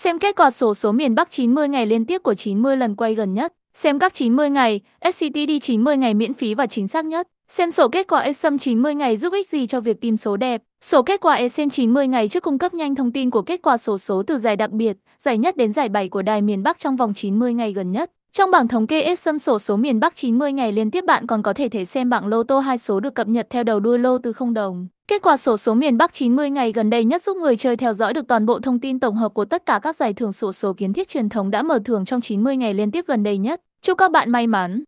Xem kết quả sổ số miền Bắc 90 ngày liên tiếp của 90 lần quay gần nhất. Xem các 90 ngày, SCTD 90 ngày miễn phí và chính xác nhất. Xem sổ kết quả Exum 90 ngày giúp ích gì cho việc tìm số đẹp. Sổ kết quả Excel 90 ngày trước cung cấp nhanh thông tin của kết quả sổ số từ giải đặc biệt, giải nhất đến giải 7 của Đài miền Bắc trong vòng 90 ngày gần nhất. Trong bảng thống kê Epsom sổ số miền Bắc 90 ngày liên tiếp bạn còn có thể thể xem bảng lô tô hai số được cập nhật theo đầu đuôi lô từ 0 đồng. Kết quả sổ số miền Bắc 90 ngày gần đây nhất giúp người chơi theo dõi được toàn bộ thông tin tổng hợp của tất cả các giải thưởng sổ số kiến thiết truyền thống đã mở thưởng trong 90 ngày liên tiếp gần đây nhất. Chúc các bạn may mắn!